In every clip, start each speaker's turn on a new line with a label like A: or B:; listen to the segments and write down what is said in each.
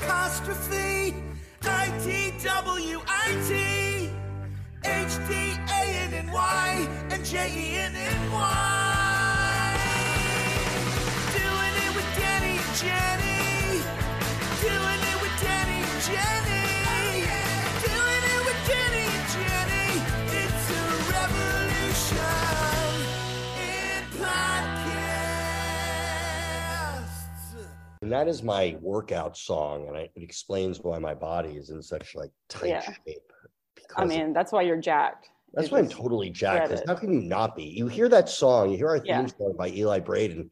A: apostrophe I T W I T H D A N N Y and J E N N Y. Doing it with Danny and Jenny.
B: That is my workout song, and I, it explains why my body is in such like tight
C: Yeah.
B: shape.
C: I
B: because
C: mean, that's why you're jacked.
B: that's why I'm totally jacked. 'cause
C: shredded.
B: How can you not be? You hear that song, you hear our theme
C: Yeah.
B: song by Eli Braden,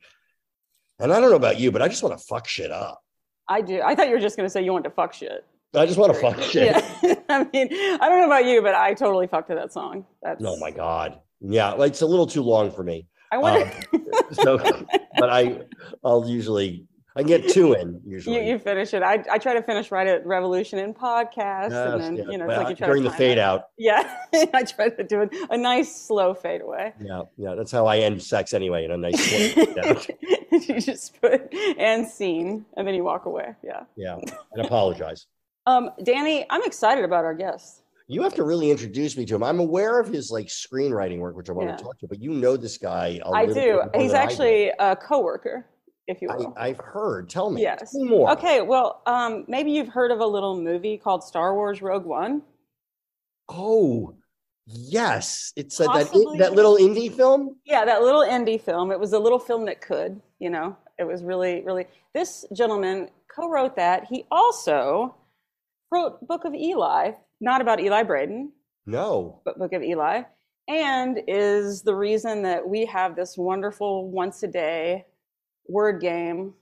B: and I don't know about you, but I just want to fuck shit up.
C: I do. I thought you were just going to say you want to fuck shit.
B: I just want to fuck shit.
C: Yeah. I mean, I don't know about you, but I totally fucked to that song. That's.
B: Oh my god. Yeah, like, it's a little too long for me.
C: I wonder.
B: Um, so, but I, I'll usually I get two in
C: you,
B: usually.
C: you finish it. I, I try to finish right at Revolution in podcast,
B: Yes,
C: and then
B: yeah.
C: you know,
B: Well,
C: it's like you try
B: during the fade
C: it.
B: out.
C: Yeah, I try to do a, a nice slow fade away.
B: Yeah, yeah. That's how I end sex anyway in a nice fade out.
C: you just put and scene, and then you walk away. Yeah.
B: Yeah, and apologize.
C: Um, Danny, I'm excited about our guest.
B: You have to really introduce me to him. I'm aware of his like screenwriting work, which I want
C: Yeah.
B: to talk to, but you know this guy. a
C: I do. He's
B: than I
C: actually a coworker, if you will.
B: I, I've heard. Tell me.
C: Yes.
B: Tell me more.
C: Okay, well, um, maybe you've heard of a little movie called Star Wars Rogue One.
B: Oh, yes. It's uh, that that little indie film.
C: Yeah, that little indie film. It was a little film that could, you know, it was really, really. This gentleman co wrote that. He also wrote Book of Eli, not about Eli Braden,
B: No.
C: but Book of Eli, and is the reason that we have this wonderful once a day word game,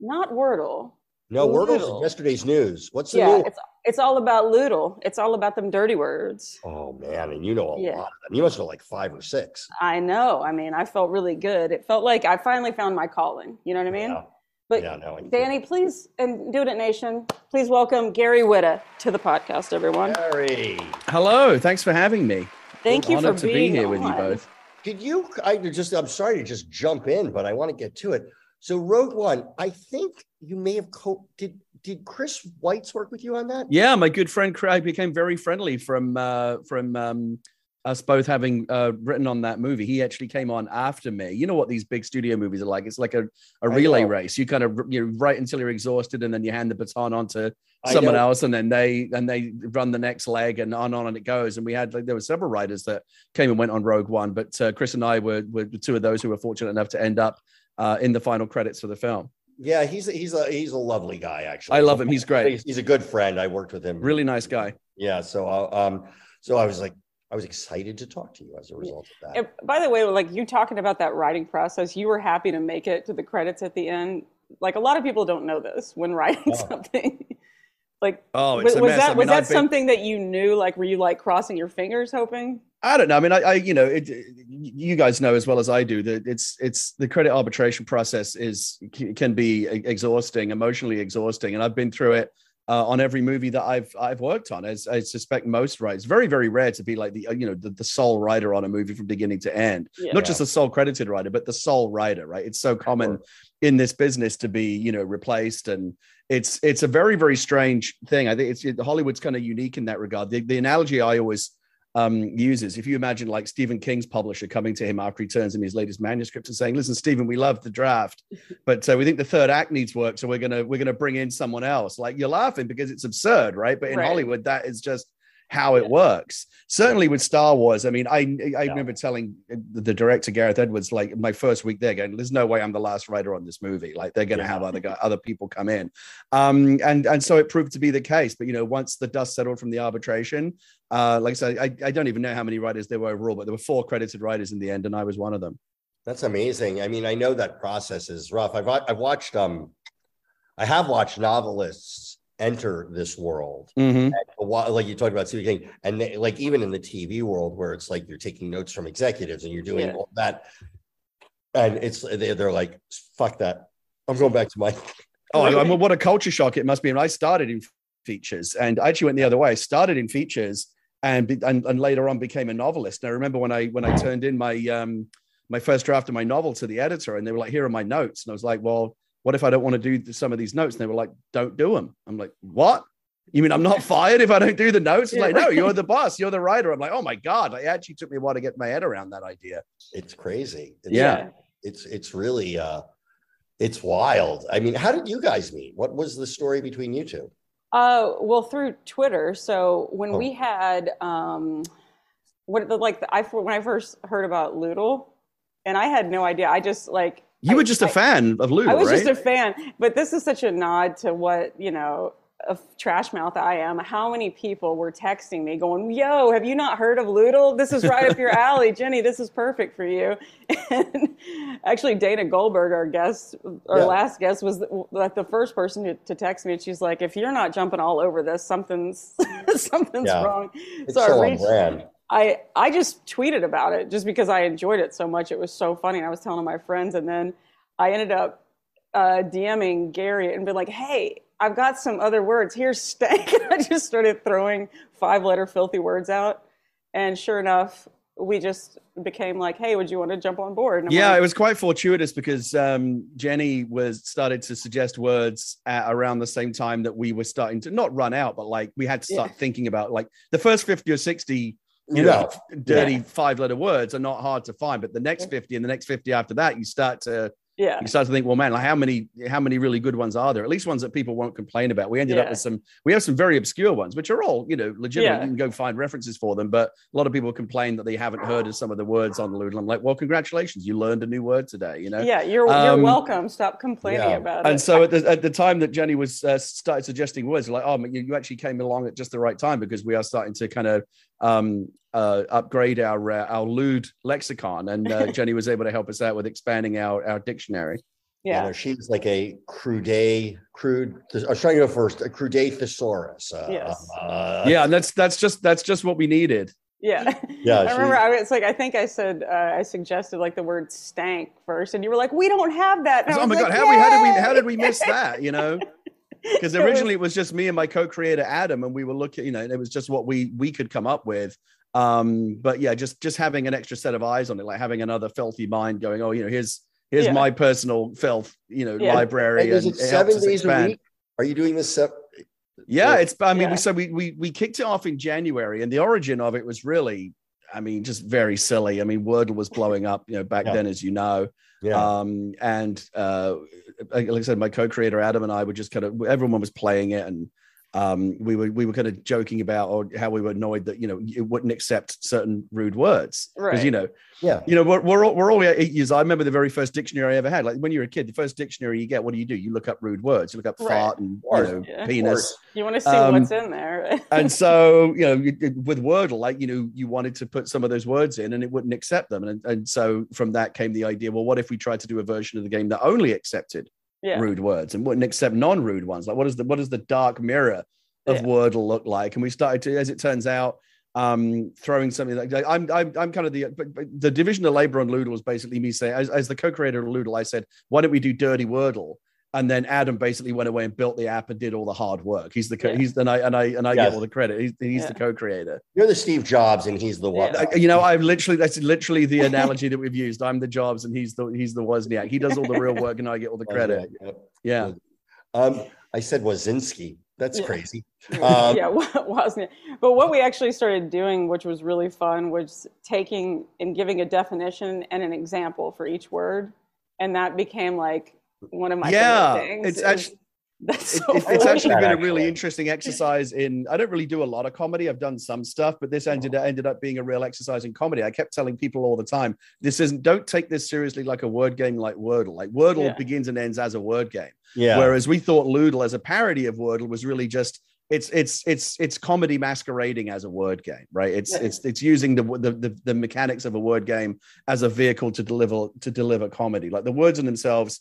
C: not Wordle.
B: No, Wordle's
C: Little.
B: yesterday's news. What's the
C: Yeah,
B: new?
C: it's it's all about Loodle. It's all about them dirty words.
B: Oh man, and you know a
C: Yeah.
B: lot of them. You must know like five or six.
C: I know. I mean, I felt really good. It felt like I finally found my calling. You know what I mean?
B: Yeah.
C: But
B: yeah, no,
C: Danny, please, and Do It Nation, please welcome Gary Whitta to the podcast, everyone.
B: Gary,
D: Hello, thanks for having me.
C: Thank you for
D: Honored to
C: being
D: be here with you both.
B: Did you? I just. I'm sorry to just jump in, but I want to get to it. So Rogue One, I think you may have co. Did did Chris Weitz work with you on that?
D: Yeah, my good friend Craig became very friendly from uh, from um, us both having uh, written on that movie. He actually came on after me. You know what these big studio movies are like? It's like a relay race. You kind of you write until you're exhausted, and then you hand the baton on to someone else, and then they and they run the next leg, and on and on it goes. And we had like there were several writers that came and went on Rogue One, but uh, Chris and I were were two of those who were fortunate enough to end up uh, in the final credits for the film.
B: Yeah, he's a, he's a he's a lovely guy. Actually,
D: I love him. He's great.
B: He's, he's a good friend. I worked with him.
D: Really nice guy.
B: Yeah. So uh, um, so I was like, I was excited to talk to you as a result of that.
C: And by the way, like you talking about that writing process, you were happy to make it to the credits at the end. Like a lot of people don't know this when writing
B: Oh.
C: something. like,
D: Oh,
C: was,
D: a
C: was
D: mess.
C: that
D: I
C: was that
D: I've been-
C: something that you knew? Like, were you like crossing your fingers, hoping?
D: I don't know. I mean, I, I you know, it, you guys know as well as I do that it's it's the credit arbitration process is can be exhausting, emotionally exhausting, and I've been through it uh, on every movie that I've I've worked on. As I suspect most writers, very very rare to be like the uh, you know the, the sole writer on a movie from beginning to end.
C: Yeah.
D: Not just the sole credited writer, but the sole writer. Right? It's so common in this business to be you know replaced and it's it's a very very strange thing i think it's it, hollywood's kind of unique in that regard the, the analogy i always um, uses if you imagine like stephen king's publisher coming to him after he turns in his latest manuscript and saying listen stephen we love the draft but uh, we think the third act needs work so we're gonna we're gonna bring in someone else. Like you're laughing because it's absurd right? But in
C: Right.
D: hollywood that is just how it works. Certainly with Star Wars, I mean, I I
B: Yeah.
D: remember telling the director Gareth Edwards like my first week there, going, "There's no way I'm the last writer on this movie. Like they're going to
B: Yeah.
D: have other guy, other people come in." Um, and and so it proved to be the case. But you know, once the dust settled from the arbitration, uh, like I said, I, I don't even know how many writers there were overall, but there were four credited writers in the end, and I was one of them.
B: That's amazing. I mean, I know that process is rough. I've I've watched um, I have watched novelists enter this world.
D: Mhm.
B: While, like you talked about Stephen King, and they, like even in the TV world, where it's like you're taking notes from executives and you're doing
C: Yeah.
B: all that, and it's they, they're like, "Fuck that! I'm going back to my."
D: Oh, I mean, what a culture shock it must be. And I started in features, and I actually went the other way. I started in features, and and, and later on became a novelist. And I remember when I when I turned in my um my first draft of my novel to the editor, and they were like, "Here are my notes," and I was like, "Well." What if I don't want to do some of these notes? And they were like, don't do them. I'm like, what? You mean I'm not fired if I don't do the notes? It's like, no, you're the boss, you're the writer. I'm like, oh my God. It actually took me a while to get my head around that idea.
B: It's crazy. It's,
D: Yeah.
B: It's it's really uh it's wild. I mean, how did you guys meet? What was the story between you two?
C: Uh, well, through Twitter. So when
B: Oh.
C: we had, um, what the like, the, I when I first heard about Loodle, and I had no idea. I just like
D: You
C: I-
D: were just a
C: I-
D: fan of Lou,
C: I was
D: right?
C: just a fan, but this is such a nod to what you know a trash mouth I am. How many people were texting me going, "Yo, have you not heard of Loodle? This is right up your alley, Jenny. This is perfect for you." And actually, Dana Goldberg, our guest, our
B: Yeah.
C: last guest, was like the first person to, to text me, and she's like, "If you're not jumping all over this, something's something's
B: Yeah.
C: wrong."
B: It's
C: so
B: so,
C: I
B: on
C: reached. I I just tweeted about it just because I enjoyed it so much. It was so funny. And I was telling my friends, and then I ended up uh, DMing Gary and be like, "Hey, I've got some other words. Here's stank." I just started throwing five-letter filthy words out, and sure enough, we just became like, "Hey, would you want to jump on board?"
D: Yeah,
C: like,
D: it was quite fortuitous because um, Jenny was started to suggest words at around the same time that we were starting to not run out, but like we had to start
C: Yeah.
D: thinking about like the first fifty or sixty, you
B: No.
D: know, dirty
C: Yeah.
D: five-letter words are not hard to find, but the next fifty and the next fifty after that, you start to
C: yeah,
D: you start to think, well, man, like how many how many really good ones are there? At least ones that people won't complain about. We ended up with some. We have some very obscure ones, which are all you know legitimate.
C: Yeah.
D: You can go find references for them, but a lot of people complain that they haven't heard of some of the words on the Loodle. I'm like, well, congratulations, you learned a new word today. You know.
C: yeah. You're
D: Um,
C: you're welcome. Stop complaining
B: yeah.
C: about it.
D: And so at the, at the time that Jenny was uh, started suggesting words, like, oh, you, you actually came along at just the right time because we are starting to kind of um, uh, upgrade our uh, our lewd lexicon, and uh, Jenny was able to help us out with expanding our our dictionary.
B: You
C: yeah,
B: know, she's like a crude, crude. I was trying to go first. A crude thesaurus. Uh,
C: Yes.
B: Uh,
D: yeah, and that's that's just that's just what we needed.
C: yeah.
B: Yeah.
C: I
B: she-
C: remember I was like, I think I said, uh, I suggested like the word stank first, and you were like, we don't have that. And I
D: oh my
C: was
D: god, how we how did we how did we miss that? You know, because originally it was just me and my co-creator Adam, and we were looking. You know, it was just what we we could come up with. Um, but yeah, just just having an extra set of eyes on it, like having another filthy mind going, oh, you know, here's here's
C: Yeah.
D: my personal filth, you know,
C: Yeah.
D: library,
B: And is
D: and
B: it
D: it
B: seven
D: helps us
B: days a week? Are you doing this? Sep-
D: Yeah, it's. I mean,
C: Yeah.
D: we so we we we kicked it off in January, and the origin of it was really, I mean, just very silly. I mean, Wordle was blowing up, you know, back
B: Yeah.
D: then, as you know.
B: yeah.
D: Um, and uh, like like I said, my co-creator Adam and I were just kind of everyone was playing it, and um, we were we were kind of joking about or how we were annoyed that you know it wouldn't accept certain rude words because you know
B: yeah.
D: you know we're we're all, we're all eight years. I remember the very first dictionary I ever had. Like when you're a kid, the first dictionary you get, what do you do? You look up rude words. You look up
C: Right.
D: fart and you know
C: Yeah.
D: Penis.
C: You want to see
D: Um,
C: what's in there.
D: and so you know you- with wordle like you know you wanted to put some of those words in and it wouldn't accept them and, and so from that came the idea well what if we tried to do a version of the game that only accepted
C: yeah.
D: rude words and wouldn't accept non-rude ones like what is the what does the dark mirror of
C: Yeah.
D: wordle look like and we started to as it turns out um throwing something like I'm, I'm i'm kind of the the division of labor on Loodle was basically me saying as, as the co-creator of Loodle i said why don't we do dirty wordle and then Adam basically went away and built the app and did all the hard work. He's the co-
C: Yeah.
D: he's and I and I and I
B: Yes.
D: get all the credit. He's, he's
C: Yeah.
D: the co-creator.
B: You're the Steve Jobs, and he's the what?
C: Yeah.
D: You know, I've literally that's literally the analogy that we've used. I'm the Jobs and he's the he's the Wozniak. He does all the real work and I get all the credit.
B: Yeah.
D: Yeah.
B: Um, I said Wazinski. That's
C: Yeah.
B: crazy. Um,
C: yeah, wa- But what we actually started doing, which was really fun, was taking and giving a definition and an example for each word, and that became like one of my
D: Yeah,
C: favorite things.
D: it's actually-
C: that's so
D: it- it's actually been a really interesting exercise in i don't really do a lot of comedy i've done some stuff but this ended oh. ended up being a real exercise in comedy i kept telling people all the time this isn't don't take this seriously like a word game like wordle like wordle
C: Yeah.
D: begins and ends as a word game
B: yeah.
D: Whereas we thought Loodle as a parody of Wordle was really just it's it's it's it's comedy masquerading as a word game, right? It's
C: Yeah.
D: it's it's using the, the the the mechanics of a word game as a vehicle to deliver to deliver comedy. Like the words in themselves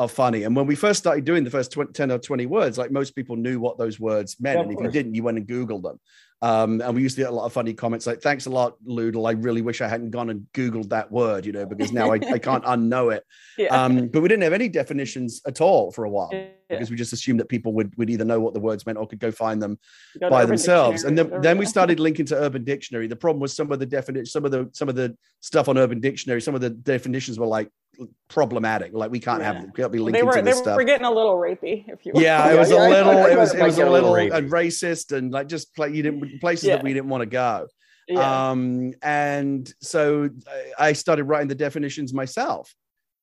D: are funny. And when we first started doing the first 20, 10 or 20 words, like most people knew what those words meant.
B: Yeah,
D: and if you didn't, you went and Googled them. Um, and we used to get a lot of funny comments like, thanks a lot, Loodle. I really wish I hadn't gone and Googled that word, you know, because now I, I can't unknow it.
C: yeah.
D: Um, but we didn't have any definitions at all for a while
C: Yeah.
D: because we just assumed that people would, would either know what the words meant or could go find them by themselves. And then, then we started linking to Urban Dictionary. The problem was some of the definition, some of the some of the stuff on Urban Dictionary, some of the definitions were like problematic. Like we can't
C: Yeah.
D: have we can't be
C: they
D: linking
C: were
D: to
C: they
D: this stuff.
C: were getting a little rapey, if you will.
D: Yeah, it was
B: yeah,
D: a
B: I-
D: little. It was
B: it
D: it was a
B: a little
D: little and racist and like just like you didn't places
C: Yeah.
D: that we didn't want to go.
C: yeah.
D: Um, and so I- I started writing the definitions myself,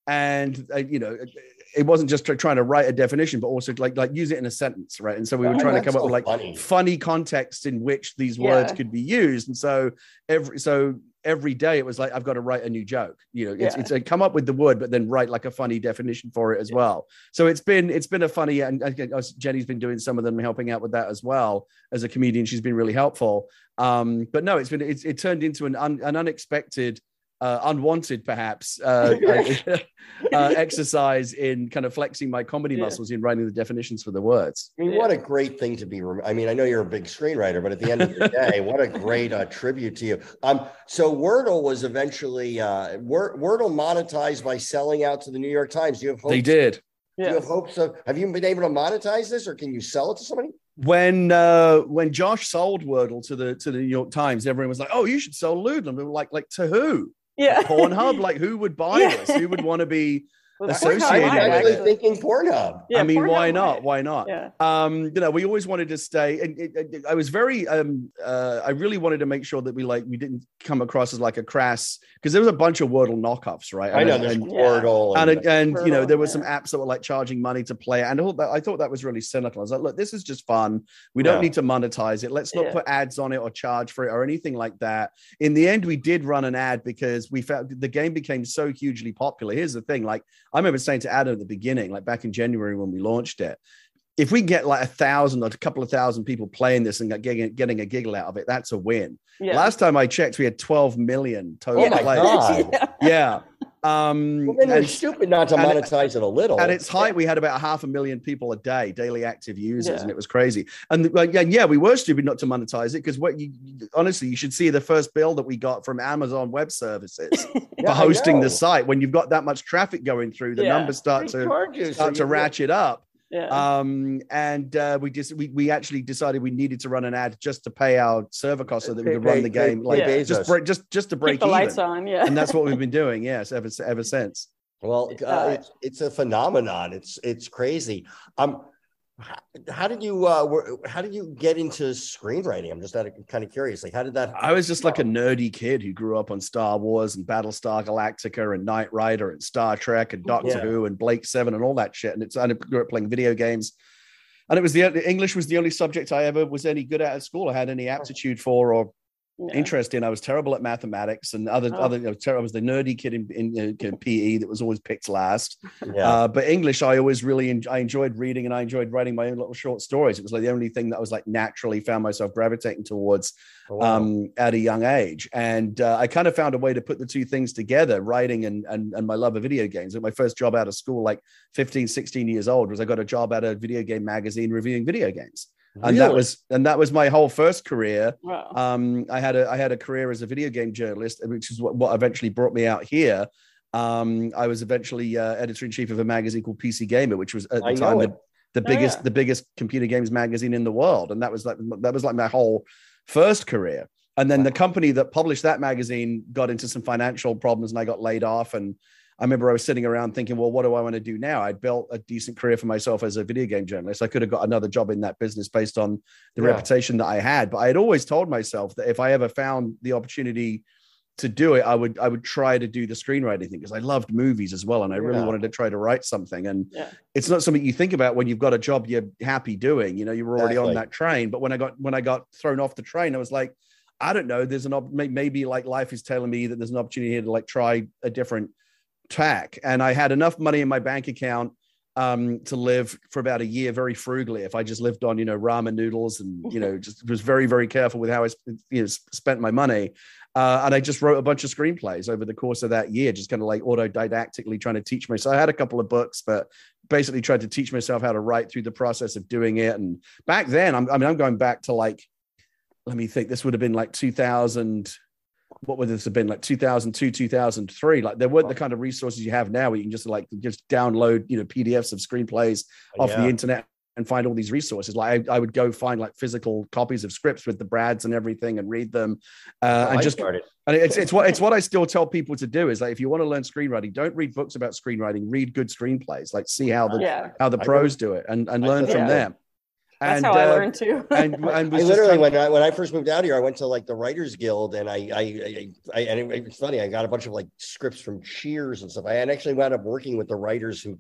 D: and uh, you know, it wasn't just try- trying to write a definition, but also like like use it in a sentence, right? And so we were
B: Oh,
D: trying to
B: that's
D: come up with like
B: funny.
D: funny contexts in which these words
C: Yeah.
D: could be used, and so every so every day it was like I've got to write a new joke. You know, it's
C: Yeah.
D: it's a come up with the word, but then write like a funny definition for it as well. So it's been it's been a funny and Jenny's been doing some of them helping out with that as well as a comedian. She's been really helpful. Um, but no, it's been it's, it turned into an un, an unexpected. Uh, unwanted, perhaps, uh, uh, exercise in kind of flexing my comedy
C: Yeah.
D: muscles in writing the definitions for the words.
B: I mean,
C: Yeah.
B: what a great thing to be. rem- I mean, I know you're a big screenwriter, but at the end of the day, what a great uh, tribute to you. Um, so Wordle was eventually uh, Word, Wordle monetized by selling out to the New York Times. Do you have hopes?
D: They did.
B: Do you have hopes of? Have you been able to monetize this, or can you sell it to somebody?
D: when uh when Josh sold Wordle to the to the New York Times, everyone was like, "Oh, you should sell Ludlam." We were like, "Like to who?
C: Yeah.
D: Pornhub? like who would buy
C: Yeah.
D: this? Who would want to be?"
C: Well,
D: associated
B: I'm
D: with it.
B: actually
C: actually.
B: thinking Pornhub.
C: Yeah,
D: I mean,
C: Pornhub
D: why not? Why not?
C: Yeah.
D: um you know we always wanted to stay and it, it- I was very um uh I really wanted to make sure that we like we didn't come across as like a crass because there was a bunch of Wordle knockoffs right
B: I know
D: and,
B: there's
D: and,
C: Yeah.
B: Wordle.
D: and,
B: And,
D: and you know there were some
C: yeah.
D: apps that were like charging money to play and all that I thought that was really cynical I was like look this is just fun we don't
B: Yeah.
D: need to monetize it let's not
C: Yeah.
D: put ads on it or charge for it or anything like that in the end we did run an ad because we felt the game became so hugely popular here's the thing like I remember saying to Adam at the beginning like back in January when we launched it if we get like a thousand or a couple of thousand people playing this and getting, getting a giggle out of it, that's a win.
C: Yeah.
D: Last time I checked, we had 12 million total
B: Oh. God.
C: yeah.
D: Yeah. Um,
B: well, then
D: and,
B: stupid not to monetize it a little.
D: at its height, we had about half a million people a day, daily active users,
C: Yeah.
D: and it was crazy. And like, yeah, yeah, we were stupid not to monetize it because what you honestly, you should see the first bill that we got from Amazon Web Services
B: Yeah,
D: for hosting the site. When you've got that much traffic going through, the numbers start
B: They
D: to
B: you, so
D: start to ratchet up.
C: Yeah.
D: um and uh we just we, we actually decided we needed to run an ad just to pay our server costs so that we could run the game like
C: Yeah.
D: just break just just to break
C: Keep the
D: even
C: lights on. Yeah.
D: and that's what we've been doing yes ever ever since
B: Well, uh,
C: Uh,
B: it's, it's a phenomenon. It's it's crazy. Um, how, how did you uh, were, how did you get into screenwriting? I'm just out of, kind of curious. Like, how did that?
D: i was just like a nerdy kid who grew up on star wars and battlestar galactica and knight rider and star trek and doctor
B: Yeah.
D: who and blake seven and all that shit and it's i grew up playing video games and it was the english was the only subject i ever was any good at at school i had any aptitude for or
C: Yeah.
D: interest in. I was terrible at mathematics and other
C: Oh.
D: other. You know, ter- I was the nerdy kid in, in uh, kind PE that was always picked last.
B: Yeah.
D: Uh, but English, I always really en- I enjoyed reading and I enjoyed writing my own little short stories. It was like the only thing that I was like naturally found myself gravitating towards
B: Oh, wow.
D: um, at a young age. And uh, I kind of found a way to put the two things together, writing and, and, and my love of video games. And my first job out of school, like 15, 16 years old, was I got a job at a video game magazine reviewing video games. And that was and that was my whole first career.
C: Wow.
D: Um, I had a I had a career as a video game journalist, which is what, what eventually brought me out here. Um, I was eventually uh, editor in chief of a magazine called PC Gamer, which was at the
B: I
D: time the, the
C: Oh,
D: biggest
C: yeah.
D: the biggest computer games magazine in the world, and that was like that was like my whole first career. And then the company that published that magazine got into some financial problems, and I got laid off. And I remember I was sitting around thinking, well, what do I want to do now? I'd built a decent career for myself as a video game journalist. I could have got another job in that business based on the
B: Yeah.
D: reputation that I had. But I had always told myself that if I ever found the opportunity to do it, I would I would try to do the screenwriting thing because I loved movies as well, and I really
B: Yeah.
D: wanted to try to write something. And
C: Yeah.
D: it's not something you think about when you've got a job you're happy doing. You know, you were already on that train. But when I got when I got thrown off the train, I was like, I don't know. There's an op- maybe like life is telling me that there's an opportunity here to like try a different tack. And I had enough money in my bank account um, to live for about a year very frugally. If I just lived on, you know, ramen noodles and, you know, just was very, very careful with how I you know, spent my money. Uh, and I just wrote a bunch of screenplays over the course of that year, just kind of like autodidactically trying to teach myself. I had a couple of books, but basically tried to teach myself how to write through the process of doing it. And back then, I'm, I mean, I'm going back to like, let me think, this would have been like 2000 what would this have been like 2002 2003 like there weren't the kind of resources you have now where you can just like just download you know pdfs of screenplays off
B: Yeah.
D: the internet and find all these resources. Like I, I would go find like physical copies of scripts with the Brads and everything and read them. Uh,
B: Oh,
D: and
B: I
D: just
B: started.
D: and it's it's what it's what I still tell people to do is like if you want to learn screenwriting, don't read books about screenwriting. Read good screenplays. Like see how the
C: Yeah.
D: how the pros do it and and learn from
C: that.
D: them.
C: That's
D: and,
C: how I
D: uh,
C: learned too.
D: And and
B: I
D: was just
B: literally when I when I first moved out here, I went to like the Writers Guild, and I I, I, I and it, it's funny. I got a bunch of like scripts from Cheers and stuff. I had actually wound up working with the writers who,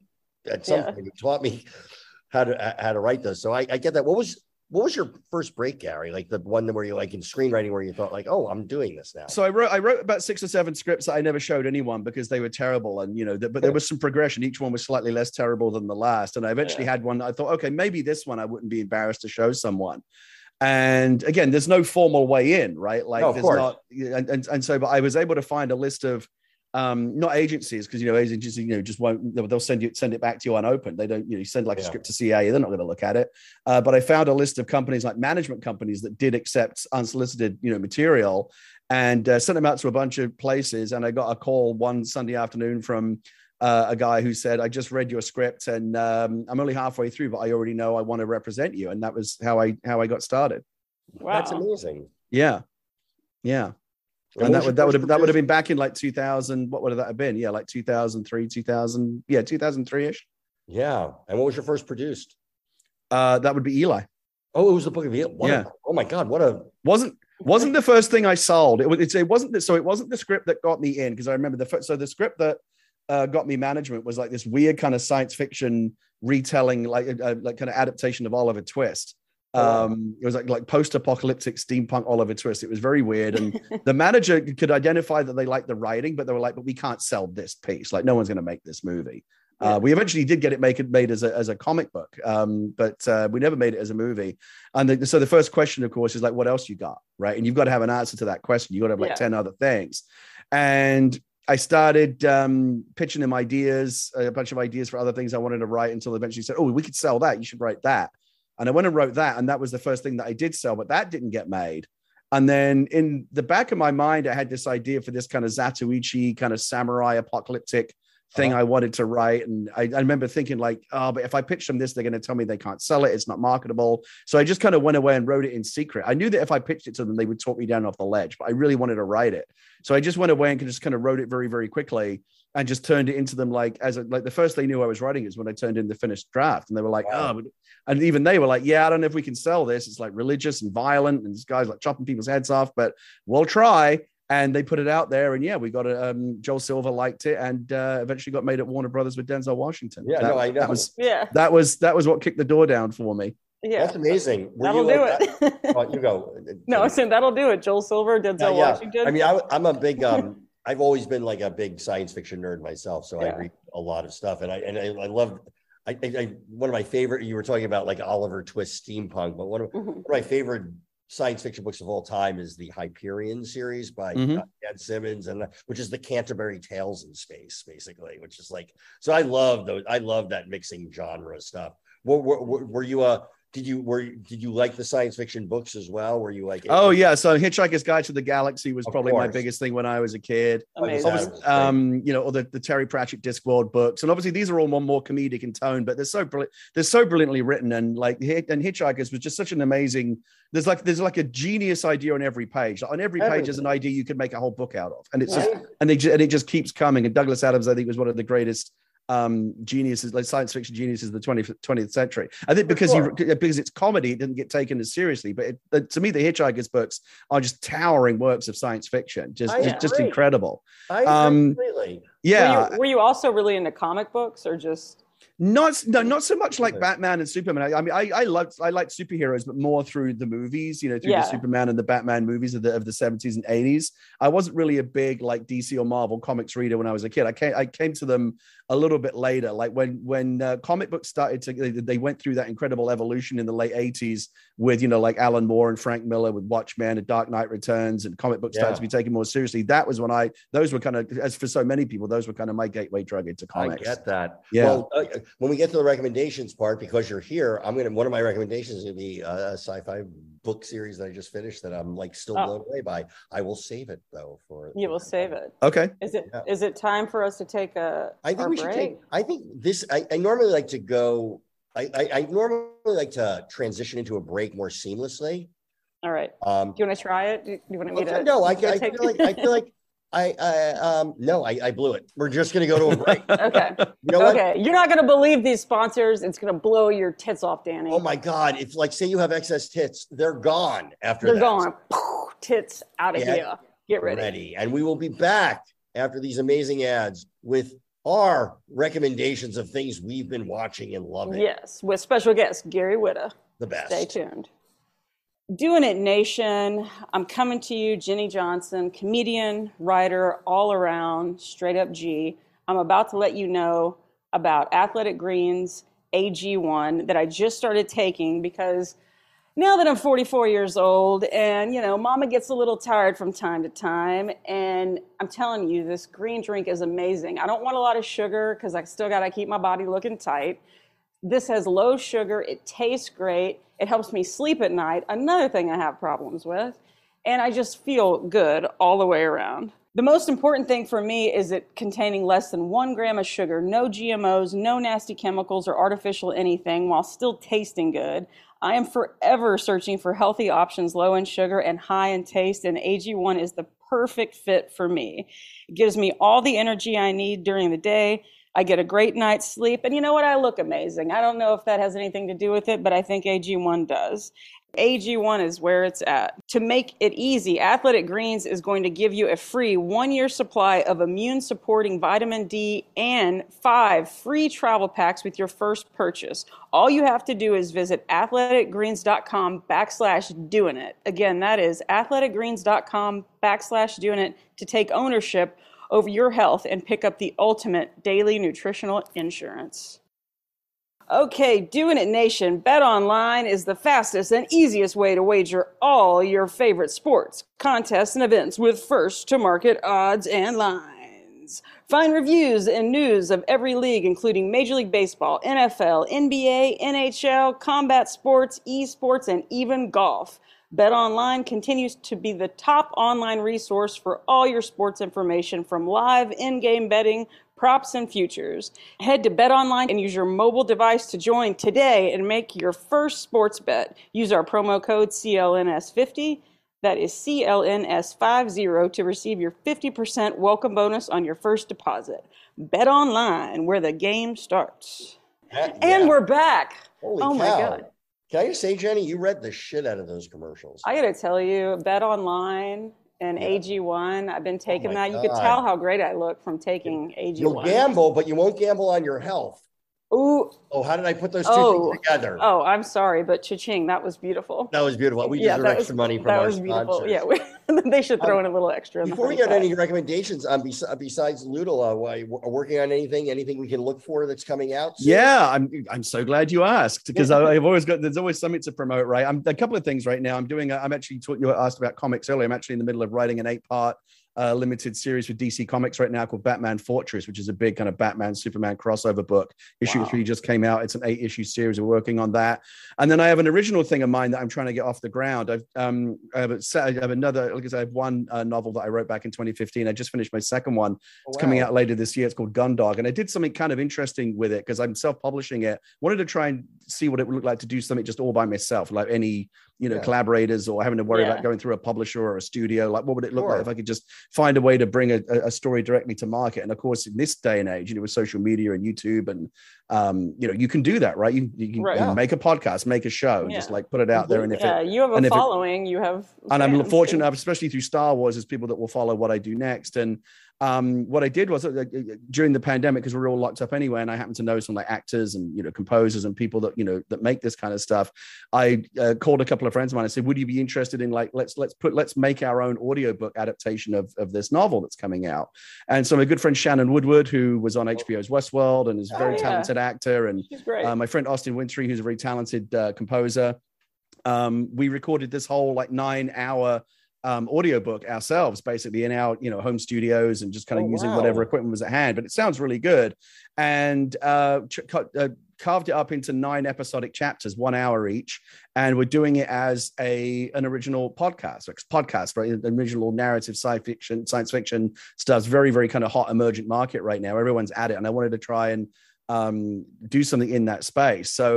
B: at some
C: Yeah.
B: point, taught me how to how to write those. So I, I get that. What was what was your first break, Gary? Like the one where you like in screenwriting where you thought like, oh, I'm doing this now.
D: So I wrote I wrote about six or seven scripts that I never showed anyone because they were terrible, and you know, th- but there was some progression. Each one was slightly less terrible than the last, and I eventually had one. I thought, okay, maybe this one I wouldn't be embarrassed to show someone. And again, there's no formal way in, right? Like,
B: No,
D: there's
B: course.
D: not, and, and and so, but I was able to find a list of um not agencies because you know agencies you know just won't they'll they'll send you send it back to you unopened they don't you know you send like a script to CA they're not going to look at it uh, but I found a list of companies like management companies that did accept unsolicited you know material and uh, sent them out to a bunch of places. And I got a call one Sunday afternoon from uh, a guy who said, "I just read your script, and um, I'm only halfway through, but I already know I want to represent you." And that was how I how I got started.
C: wow.
B: That's amazing.
D: Yeah, yeah. And that would that would have that would have been back in like 2000. What would that have been? Yeah, like 2003, 2000. Yeah, 2003 ish.
B: Yeah. And what was your first produced?
D: Uh, that would be Eli.
B: Oh, it was the Book of Eli. What a-
D: Yeah.
B: oh my God, what a
D: wasn't wasn't the first thing I sold. It was it's, it wasn't the, so it wasn't the script that got me in because I remember the fir- so the script that uh, got me management was like this weird kind of science fiction retelling, like uh, like kind of adaptation of Oliver Twist.
B: Oh.
D: Um, it was like like post-apocalyptic steampunk Oliver Twist. It was very weird, and the manager could identify that they liked the writing, but they were like, "But we can't sell this piece. Like, no one's going to make this movie."
C: Yeah.
D: Uh, we eventually did get it make it made as a, as a comic book, um, but uh, we never made it as a movie. And the, so the first question, of course, is like, what else you got, right? And you've got to have an answer to that question. You got to have like
C: Yeah.
D: ten other things. And I started um, pitching them ideas, a bunch of ideas for other things I wanted to write until eventually said, "Oh, we could sell that. You should write that." And I went and wrote that, and that was the first thing that I did sell, but that didn't get made. And then in the back of my mind, I had this idea for this kind of Zatoichi kind of samurai apocalyptic thing
B: Uh-huh.
D: I wanted to write. And I, I remember thinking like, oh, but if I pitch them this, they're going to tell me they can't sell it. It's not marketable. So I just kind of went away and wrote it in secret. I knew that if I pitched it to them, they would talk me down off the ledge, but I really wanted to write it. So I just went away and just kind of wrote it very, very quickly and just turned it into them like as a, like the first they knew I was writing is when I turned in the finished draft. And they were like,
B: Wow.
D: oh, and even they were like, yeah, I don't know if we can sell this. It's like religious and violent, and this guy's like chopping people's heads off, but we'll try. And they put it out there, and yeah, we got it. Um, Joel Silver liked it, and uh, eventually got made at Warner Brothers with Denzel Washington.
B: Yeah,
D: that,
B: no, I know.
D: That was
C: yeah.
D: that was that was what kicked the door down for me.
C: Yeah.
B: That's amazing. Were
C: That'll
B: you
C: do
B: like that-
C: it.
B: Oh, you go.
C: no, I said that'll do it. Joel Silver, Denzel
B: Yeah, yeah.
C: Washington.
B: I mean, I, I'm a big. Um, I've always been like a big science fiction nerd myself, so
C: Yeah.
B: I read a lot of stuff, and I and I, I love. I, I, I one of my favorite. You were talking about like Oliver Twist steampunk, but one of,
C: Mhm.
B: one of my favorite science fiction books of all time is the Hyperion series by
D: Mhm.
B: uh, Dan Simmons, and uh, which is the Canterbury Tales in space, basically. Which is like, so I love those. I love that mixing genre stuff. Were, were were you a did you were did you like the science fiction books as well? Were you like
D: Oh yeah, so Hitchhiker's Guide to the Galaxy was
B: Of
D: probably my biggest thing when I was a kid.
C: Amazing.
B: Obviously,
D: Obviously, um, you know, or the, the Terry Pratchett Discworld books, and obviously these are all more, more comedic in tone, but they're so brilliant, they're so brilliantly written, and like and Hitchhikers was just such an amazing. There's like there's like a genius idea on every page. Like, on every page is an idea you could make a whole book out of, and it's just and they ju- and it just keeps coming. And Douglas Adams, I think, was one of the greatest um geniuses like science fiction geniuses of the 20th 20th century. I think because you because it's comedy it didn't get taken as seriously but it, to me the hitchhikers books are just towering works of science fiction. Just just, just incredible.
B: I
D: Um,
B: completely.
D: yeah.
C: Were you, were you also really into comic books or just?
D: Not no not so much like batman and superman i, I mean i i loved i liked superheroes but more through the movies you know through
C: Yeah.
D: the superman and the batman movies of the of the 70s and 80s i wasn't really a big like dc or marvel comics reader when i was a kid i came i came to them a little bit later like when when uh, comic books started to they, they went through that incredible evolution in the late 80s with you know like alan moore and frank miller with watchmen and dark knight returns and comic books started to be taken more seriously that was when i those were kind of as for so many people those were kind of my gateway drug into comics.
B: I
D: comics
B: get that.
D: Yeah.
B: Well, uh, when we get to the recommendations part, because you're here, I'm gonna. One of my recommendations is gonna be a, a sci-fi book series that I just finished that I'm like still
C: Oh.
B: blown away by. I will save it though for.
C: You will save it.
D: okay
C: Is it?
B: Yeah.
C: Is it time for us to take a?
B: I think
C: our
B: we should take. I think this. I, I normally like to go. I, I, I normally like to transition into a break more seamlessly.
C: All right.
B: Um,
C: Do you want to try it? Do you want me
B: okay,
C: to?
B: no, I, I
C: to
B: feel like I feel like I, I um no, I, I blew it. We're just gonna go to a break.
C: Okay.
B: You know what?
C: Okay. You're not going to believe these sponsors. It's going to blow your tits off, Danny.
B: Oh my god! If like say you have excess tits, they're gone after
C: They're
B: that.
C: gone. Tits out of here. Get ready.
B: ready. And we will be back after these amazing ads with our recommendations of things we've been watching and loving.
C: Yes, with special guest Gary Whitta.
B: The best.
C: Stay tuned. Doing It Nation, I'm coming to you, Jenny Johnson, comedian, writer, all around, straight up G. I'm about to let you know about Athletic Greens AG1 that I just started taking because now that I'm 44 years old and, you know, mama gets a little tired from time to time. And I'm telling you, this green drink is amazing. I don't want a lot of sugar because I still got to keep my body looking tight. This has low sugar. It tastes great. It helps me sleep at night. Another thing I have problems with. And I just feel good all the way around. The most important thing for me is it containing less than one gram of sugar, no GMOs, no nasty chemicals or artificial anything, while still tasting good. I am forever searching for healthy options low in sugar and high in taste, and AG1 is the perfect fit for me. It gives me all the energy I need during the day. I get a great night's sleep, and you know what? I look amazing. I don't know if that has anything to do with it, but I think AG1 does. AG1 is where it's at. To make it easy, Athletic Greens is going to give you a free one year supply of immune supporting vitamin D and five free travel packs with your first purchase. All you have to do is visit athleticgreens.com backslash doing it. Again, that is athleticgreens.com backslash doing it to take ownership over your health and pick up the ultimate daily nutritional insurance. Okay, Doing It Nation, Bet Online is the fastest and easiest way to wager all your favorite sports, contests, and events with first to market odds and lines. Find reviews and news of every league, including Major League Baseball, NFL, NBA, NHL, combat sports, esports, and even golf. Bet Online continues to be the top online resource for all your sports information from live in game betting, props, and futures. Head to BetOnline and use your mobile device to join today and make your first sports bet. Use our promo code CLNS50. That is CLNS50 to receive your 50% welcome bonus on your first deposit. Bet Online, where the game starts.
B: Heck
C: And
B: yeah.
C: we're back.
B: Holy
C: oh my
B: cow.
C: God.
B: Can I just say, Jenny, you read the shit out of those commercials.
C: I got to tell you, Bet Online and
B: Yeah.
C: AG1, I've been oh taking
B: my
C: that. You could tell how great I look from taking AG1.
B: You'll gamble, but you won't gamble on your health.
C: Ooh,
B: Oh, how did I put those two
C: Oh.
B: things together?
C: oh, I'm sorry, but cha-ching, that was beautiful.
B: That was beautiful. We deserve
C: that
B: extra
C: was,
B: money from
C: that
B: our
C: was beautiful.
B: sponsors.
C: Yeah, we, they should throw
B: Um,
C: in a little extra.
B: Before we
C: honey
B: get any recommendations, um, bes- besides Loodle, uh, why- are working on anything? Anything we can look for that's coming out? soon?
D: Yeah, I'm I'm so glad you asked because I- I've always got there's always something to promote, right? I'm a couple of things right now. I'm doing. A, I'm actually taught you were asked about comics earlier. I'm actually in the middle of writing an eight part uh, limited series with DC Comics right now called Batman Fortress, which is a big kind of Batman Superman crossover book. Issue
C: Wow.
D: three just came out. It's an eight issue series. We're working on that, and then I have an original thing of mine that I'm trying to get off the ground. I've um I have, a, se- I have another. Like I said, I have one uh, novel that I wrote back in 2015. I just finished my second one.
B: Oh,
D: It's coming out later this year. It's called Gundog, and I did something kind of interesting with it because I'm self-publishing it. Wanted to try and see what it would look like to do something just all by myself, like any you know
B: Yeah.
D: collaborators or having to worry
C: Yeah.
D: about going through a publisher or a studio. Like, what would it look
B: Sure.
D: like if I could just find a way to bring a, a a story directly to market? And of course, in this day and age, you know, with social media and YouTube, and um, you know, you can do that, right? You, you can
C: Right.
D: you make a podcast, make a show, and just like put it out there, and if
C: yeah,
D: it
C: you have a
D: and if it-
C: following. you have.
D: and I'm fortunate
C: too.
D: especially through Star Wars, as people that will follow what I do next. And um, what I did was uh, uh, during the pandemic, because we are all locked up anyway, and I happened to know some like actors and you know composers and people that you know that make this kind of stuff. I uh, called a couple of friends of mine and said, "Would you be interested in like let's let's put let's make our own audiobook adaptation of of this novel that's coming out?" And so my good friend Shannon Woodward, who was on HBO's Westworld and is a
C: Oh,
D: very
C: yeah.
D: talented actor, and uh, my friend Austin Wintory, who's a very talented uh, composer. Um, we recorded this whole like nine hour um, audiobook ourselves, basically in our you know home studios and just kind of
B: Oh,
D: using
B: wow.
D: whatever equipment was at hand. But it sounds really good, and uh, ch- uh, carved it up into nine episodic chapters, one hour each, and we're doing it as a an original podcast, like podcast, right? An original narrative science fiction, science fiction stuff's Very very kind of hot emergent market right now. Everyone's at it, and I wanted to try and um, do something in that space. So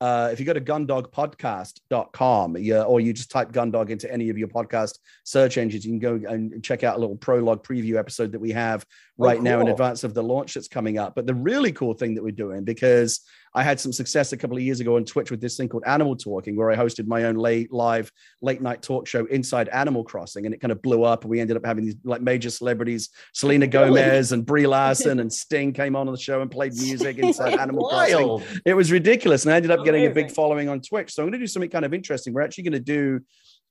D: uh, if you go to gundogpodcast.com yeah, or you just type Gundog into any of your podcast search engines, you can go and check out a little prologue preview episode that we have right oh, cool. now in advance of the launch that's coming up. But the really cool thing that we're doing, because I had some success a couple of years ago on Twitch with this thing called Animal Talking, where I hosted my own late live late night talk show inside Animal Crossing, and it kind of blew up. And we ended up having these like major celebrities, Selena Gomez and Brie Larson and Sting came on the show and played music inside Animal Crossing. It was ridiculous, and I ended up getting a big following on Twitch. So I'm going to do something kind of interesting. We're actually going to do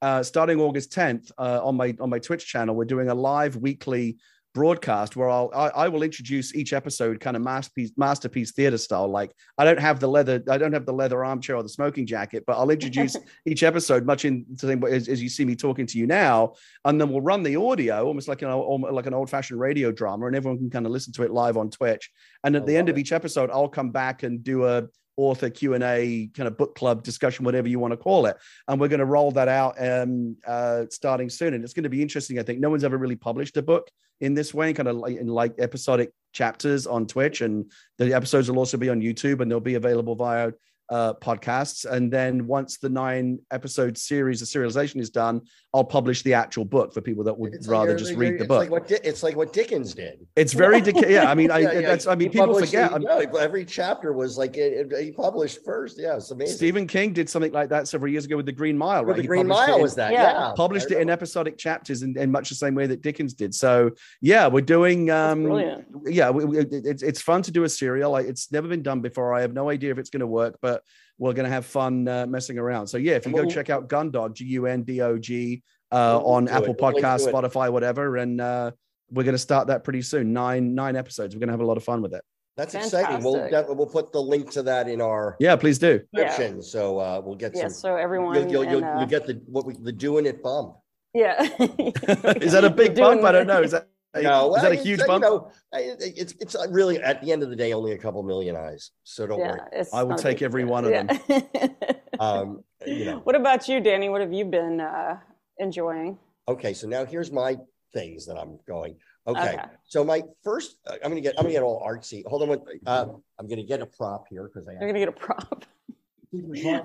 D: uh, starting August 10th uh, on my on my Twitch channel. We're doing a live weekly broadcast where I'll I, I, will introduce each episode kind of masterpiece masterpiece theater style. Like I don't have the leather I don't have the leather armchair or the smoking jacket, but I'll introduce each episode much in to as, as you see me talking to you now, and then we'll run the audio almost like an like an old fashioned radio drama, and everyone can kind of listen to it live on Twitch. And at I the end it. of each episode, I'll come back and do a author q&a kind of book club discussion whatever you want to call it. And we're going to roll that out um, uh, starting soon. And it's going to be interesting i think. No one's ever really published a book in this way kind of like in like episodic chapters on twitch. And the episodes will also be on youtube and they'll be available via uh, podcasts. And then once the nine episode series of serialization is done, I'll publish the actual book for people that would it's rather like, just read the book.
B: Like what, it's like what Dickens did.
D: It's very Dickens. Yeah, I mean, I, yeah, that's. I mean, he people forget.
B: every chapter was like it, it, he published first. Yeah, it's amazing.
D: Stephen King did something like that several years ago with the Green Mile. Right,
B: the he Green Mile in, was that. Yeah,
D: published it in episodic chapters in, in, much the same way that Dickens did. So yeah, we're doing. Um, yeah, we, we, it's it's fun to do a serial. Like it's never been done before. I have no idea if it's going to work, but we're going to have fun uh, messing around. So yeah, if you go check out Gundog, G U N D O G, uh, on Apple it. Podcast, Spotify, whatever, and uh, we're going to start that pretty soon. Nine nine episodes. We're going to have a lot of fun with it.
B: That's Fantastic. exciting. We'll we'll put the link to that in our
D: yeah, please do.
B: Description. Yeah. So uh, we'll get
C: yeah,
B: some.
C: So everyone,
B: you'll, you'll, you'll, uh, you'll, get the what we the doing it bump.
C: Yeah.
D: Is that a big bump? I don't know. Is that no, is that a huge bump? You know,
B: it's it's really at the end of the day only a couple million eyes. So don't yeah, worry.
D: I will take every one of yeah. them.
B: um, you know.
C: What about you, Danny? What have you been uh, enjoying?
B: Okay, so now here's my things that I'm going. Okay, okay. so my first, uh, I'm gonna get, I'm gonna get all artsy. Hold on, uh, I'm gonna get a prop here because I.
C: I'm gonna get a prop.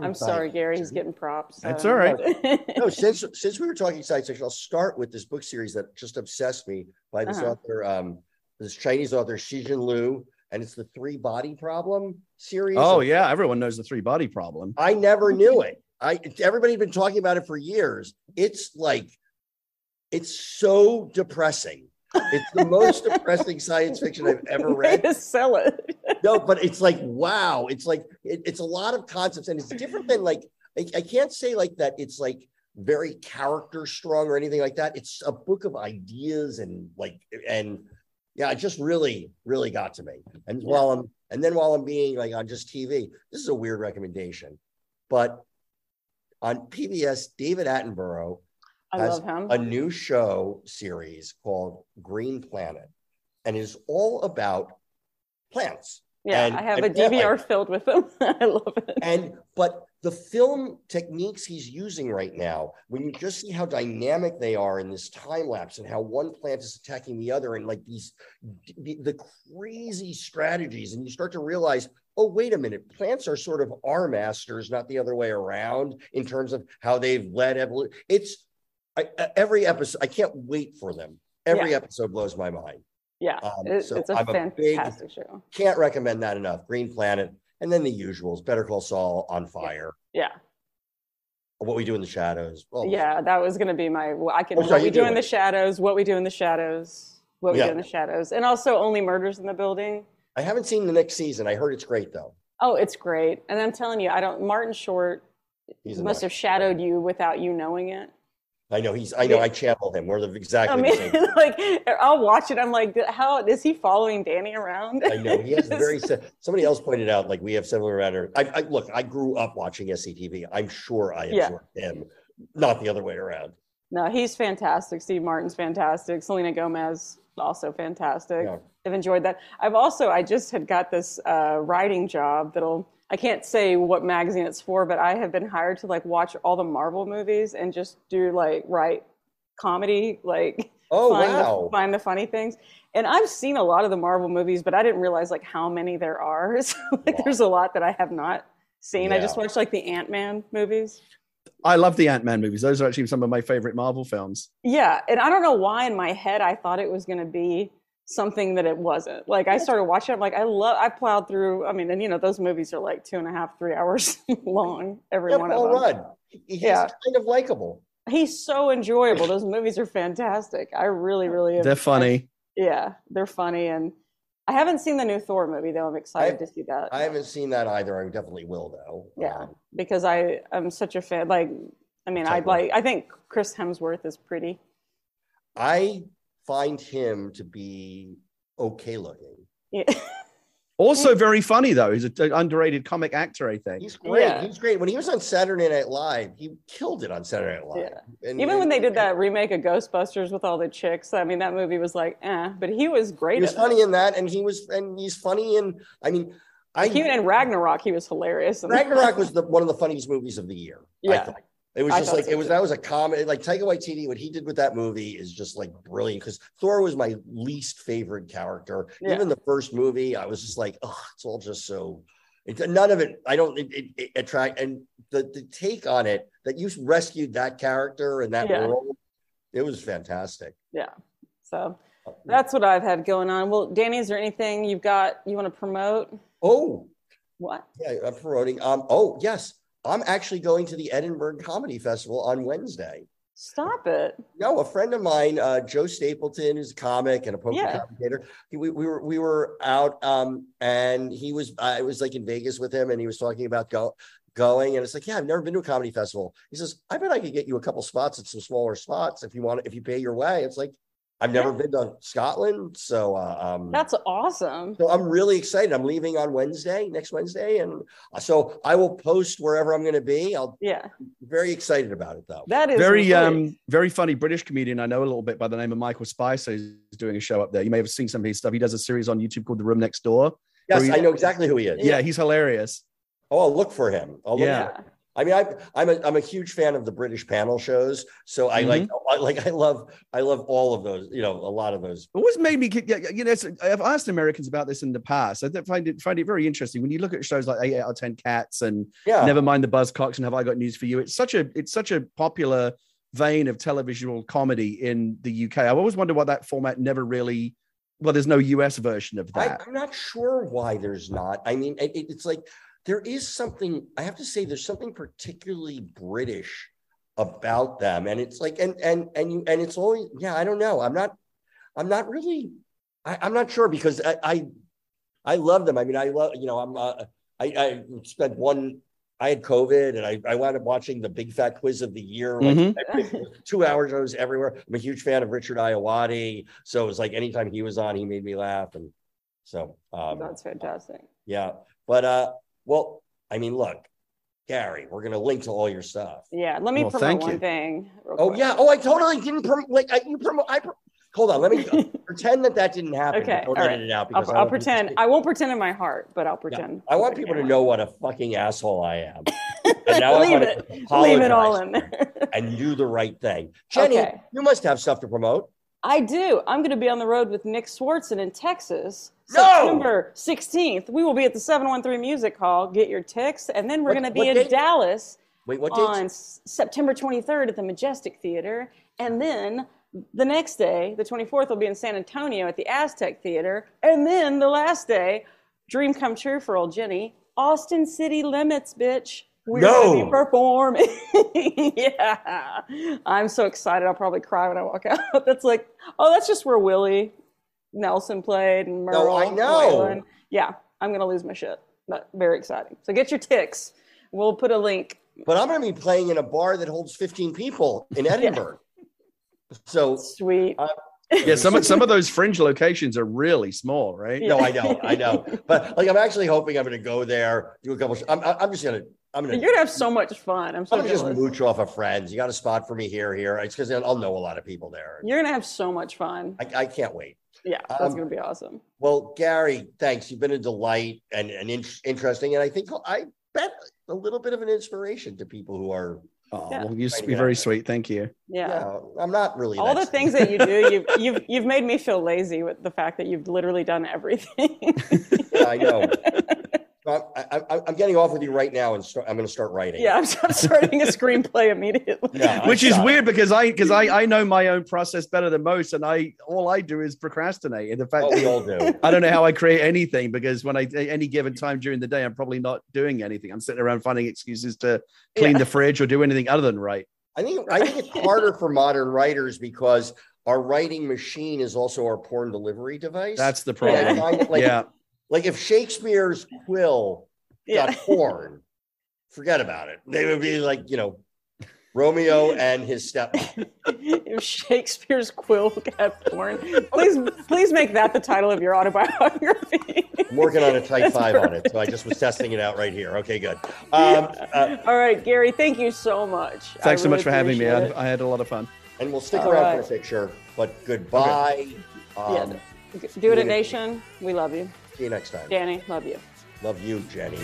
C: I'm sorry, Gary. He's getting props.
D: That's all right.
B: no, since since we were talking science fiction, I'll start with this book series that just obsessed me by this uh-huh. author, um, this Chinese author Cixin Liu, and it's the Three Body Problem series.
D: Oh yeah, everyone knows the Three Body Problem.
B: I never knew it. I everybody's been talking about it for years. It's like, it's so depressing. It's the most depressing science fiction I've ever read.
C: To sell it.
B: no, but it's like wow. It's like it, it's a lot of concepts, and it's different than like I, I can't say like that. It's like very character strong or anything like that. It's a book of ideas and like and yeah, it just really really got to me. And while I'm and then while I'm being like on just TV, this is a weird recommendation, but on PBS, David Attenborough
C: I has a
B: new show series called Green Planet, and is all about plants.
C: Yeah,
B: and,
C: I have a DVR like, filled with them. I love it.
B: And but the film techniques he's using right now, when you just see how dynamic they are in this time lapse and how one plant is attacking the other, and like these the, the crazy strategies, and you start to realize, oh, wait a minute, plants are sort of our masters, not the other way around in terms of how they've led evolution. It's I, every episode, I can't wait for them. Every yeah. episode blows my mind.
C: Yeah, um, it, so it's a I'm fantastic a big, show.
B: Can't recommend that enough. Green Planet, and then the usuals: Better Call Saul, On Fire.
C: Yeah.
B: What we do in the shadows.
C: Well, yeah, that was going to be my. I can. Oh, what we do in the shadows. What we do in the shadows. What we yeah. do in the shadows, and also only murders in the building.
B: I haven't seen the next season. I heard it's great though.
C: Oh, it's great, and I'm telling you, I don't. Martin Short He's must have shadowed you without you knowing it.
B: I know he's. I know I channel him. We're the exactly I mean, the
C: same. like I'll watch it. I'm like, how is he following Danny around?
B: I know he has very. Somebody else pointed out like we have similar around. I, I look. I grew up watching SCTV. I'm sure I absorbed yeah. him, not the other way around.
C: No, he's fantastic. Steve Martin's fantastic. Selena Gomez also fantastic. Yeah. I've enjoyed that. I've also I just had got this uh, writing job that'll I can't say what magazine it's for, but I have been hired to like watch all the Marvel movies and just do like write comedy like
B: Oh
C: find
B: wow!
C: the, find the funny things. And I've seen a lot of the Marvel movies, but I didn't realize like how many there are. So like,
B: Wow.
C: there's a lot that I have not seen. I just watched like the Ant Man movies.
D: I love the Ant Man movies. Those are actually some of my favorite Marvel films.
C: Yeah, and I don't know why in my head I thought it was going to be something that it wasn't. Like I started watching, I'm like, I love. I plowed through. I mean, and you know, those movies are like two and a half, three hours long. Every
B: Yeah,
C: one
B: Paul
C: of them.
B: Rudd. He's
C: Yeah.
B: kind of likable.
C: He's so enjoyable. Those movies are fantastic. I really, really.
D: They're funny.
C: Yeah, they're funny, and I haven't seen the new Thor movie though. I'm excited
B: I-
C: to see that.
B: I haven't seen that either. I definitely will though.
C: Yeah.
B: Um,
C: because I am such a fan. Like, I mean, I
B: Type
C: like. I think Chris Hemsworth is pretty.
B: I find him to be okay looking.
C: Yeah.
D: Also very funny though. He's an underrated comic actor, I think.
B: He's great.
C: Yeah.
B: He's great. When he was on Saturday Night Live, he killed it on Saturday Night Live.
C: Yeah.
B: And-
C: Even when they
B: and-
C: did that remake of Ghostbusters with all the chicks, I mean, that movie was like, eh, but he was great.
B: he was funny
C: it.
B: in that, and he was, and he's funny in. I mean, I
C: even in Ragnarok, he was hilarious.
B: Ragnarok was the one of the funniest movies of the year. I
C: Yeah.
B: It was
C: I
B: just like it was that was a comedy like Taika Waititi what he did with that movie is just like brilliant because Thor was my least favorite character
C: Yeah.
B: even the first movie I was just like oh it's all just so it, none of it I don't it, it, it attract and the the take on it that you rescued that character and that
C: Yeah.
B: world it was fantastic
C: yeah. So that's what I've had going on. Well, Danny, is there anything you've got you want to promote?
B: oh
C: What?
B: yeah I'm promoting um oh yes I'm actually going to the Edinburgh Comedy Festival on Wednesday
C: Stop it.
B: No, a friend of mine, uh, Joe Stapleton, who's a comic and a poker
C: Yeah.
B: commentator. He, we, we were we were out, um, and he was I was like in Vegas with him, and he was talking about go, going, and it's like, yeah, I've never been to a comedy festival. He says, I bet I could get you a couple spots at some smaller spots if you want, if you pay your way. It's like I've never been to Scotland, so uh, um,
C: That's awesome.
B: so I'm really excited. I'm leaving on Wednesday, next Wednesday, and so I will post wherever I'm going to be. I'll
C: Yeah,
B: very excited about it though.
C: that is
D: very
C: great.
D: um very funny British comedian I know a little bit by the name of Michael Spicer who's doing a show up there. You may have seen some of his stuff. He does a series on YouTube called The Room Next Door.
B: Yes,
D: Where
B: I know exactly who he is.
D: Yeah, he's hilarious.
B: Oh, I'll look for him. I'll look
D: Yeah.
B: for him. I mean, I, I'm a I'm a huge fan of the British panel shows, so I like mm-hmm. I like I love I love all of those. You know, a lot of those.
D: always made me you know i've asked americans about this in the past i find it find it very interesting when you look at shows like 8 out of 10 cats and
B: Yeah,
D: never mind the buzzcocks and have i got news for you it's such a it's such a popular vein of televisual comedy in the uk i've always wonder why that format never really well there's no us version of
B: I,
D: that
B: I'm not sure why there's not. I mean, it, it's like there is something. I have to say, there's something particularly British about them, and it's like and and and you and it's always yeah. I don't know. I'm not. I'm not really. I, I'm not sure because I, I I love them. I mean, I love you know. I'm. Uh, I I spent one. I had COVID, and I I wound up watching the Big Fat Quiz of the Year. Like
D: Mhm.
B: every- two hours. I was everywhere. I'm a huge fan of Richard Ayoade, so it was like anytime he was on, he made me laugh, and so um,
C: That's fantastic.
B: yeah. But uh, well, I mean, look, Gary, we're gonna link to all your stuff.
C: Yeah, let me
D: Well,
C: promote
D: thank
C: one
D: you.
C: thing. real
B: Oh
C: quick.
B: yeah. Oh, I totally didn't promote. Like I, you promote. I pro- hold on. Let me pretend that that didn't happen.
C: Okay,
B: Don't
C: all
B: edit
C: right.
B: it out because
C: I'll,
B: I
C: I'll
B: want people
C: pretend. I won't pretend in my heart, but I'll
B: Yeah.
C: pretend.
B: I want people to know what a fucking asshole I am. And now I
C: leave
B: wanna
C: it. Leave it all in there.
B: and do the right thing. Jenny,
C: Okay.
B: you must have stuff to promote.
C: I do. I'm going to be on the road with Nick Swardson in Texas.
B: No!
C: September 16th. We will be at the 713 Music Hall. Get your ticks. And then we're going to be in
B: date?
C: Dallas
B: Wait, what
C: on
B: date?
C: September 23rd at the Majestic Theater. And then the next day, the 24th, will be in San Antonio at the Aztec Theater. And then the last day, dream come true for old Jenny, Austin City Limits, bitch. We're going to
B: No.
C: be performing. yeah. I'm so excited. I'll probably cry when I walk out. That's like, oh, that's just where Willie Nelson played and Merle.
B: No, I know.
C: Waylon. Yeah, I'm going to lose my shit. But very exciting. So get your ticks. We'll put a link
B: But I'm going to be playing in a bar that holds 15 people in Edinburgh. So
C: Sweet.
B: Uh,
D: yeah some of some of those fringe locations are really small right
B: no, I know, I know. But like, I'm actually hoping I'm going to go there, do a couple. I'm, I'm just going to, I'm gonna,
C: You're gonna have so much fun. I'm so
B: I'm gonna just mooch off of friends. You got a spot for me here, here. It's because I'll know a lot of people there.
C: You're gonna have so much fun.
B: I, I can't wait.
C: Yeah, that's
B: Um,
C: gonna be awesome.
B: Well, Gary, thanks. You've been a delight and, and in- interesting. And I think I bet a little bit of an inspiration to people who are
D: Oh,
C: Yeah.
D: well, you used to be
B: Yeah.
D: very sweet. Thank you.
C: Yeah.
B: Yeah, I'm not really
C: All
B: that
C: the things that you do, you've you've you've made me feel lazy with the fact that you've literally done everything.
B: Yeah, I know. I, I, I- I'm getting off with you right now, and start, I'm going to start writing.
C: yeah, I'm, I'm starting a screenplay immediately.
B: Yeah,
D: Which is
B: suck.
D: weird because I because I I know my own process better than most, and I all I do is procrastinate. And the fact
B: What we all do.
D: I don't know how I create anything because when I any given time during the day, I'm probably not doing anything. I'm sitting around finding excuses to clean
C: Yeah.
D: the fridge or do anything other than write.
B: I think I think it's harder for modern writers because our writing machine is also our porn delivery device.
D: That's the
B: And
D: problem.
B: like,
D: yeah,
B: like if Shakespeare's quill
C: Yeah.
B: got porn, forget about it. They would be like, you know, Romeo and his stepmom.
C: if Shakespeare's quill got porn, please please make that the title of your autobiography.
B: I'm working on a type five on it, so I just was testing it out right here. Okay, good. Um, uh,
C: All right, Gary, thank you so much. I
D: thanks so much for having me. I, I had a lot of fun.
B: and we'll stick
C: All
B: around
C: right.
B: for a picture, but goodbye. Um,
C: Yeah. Do it at Nation. We love you.
B: See you next time.
C: Danny, love you.
B: Love you, Jenny.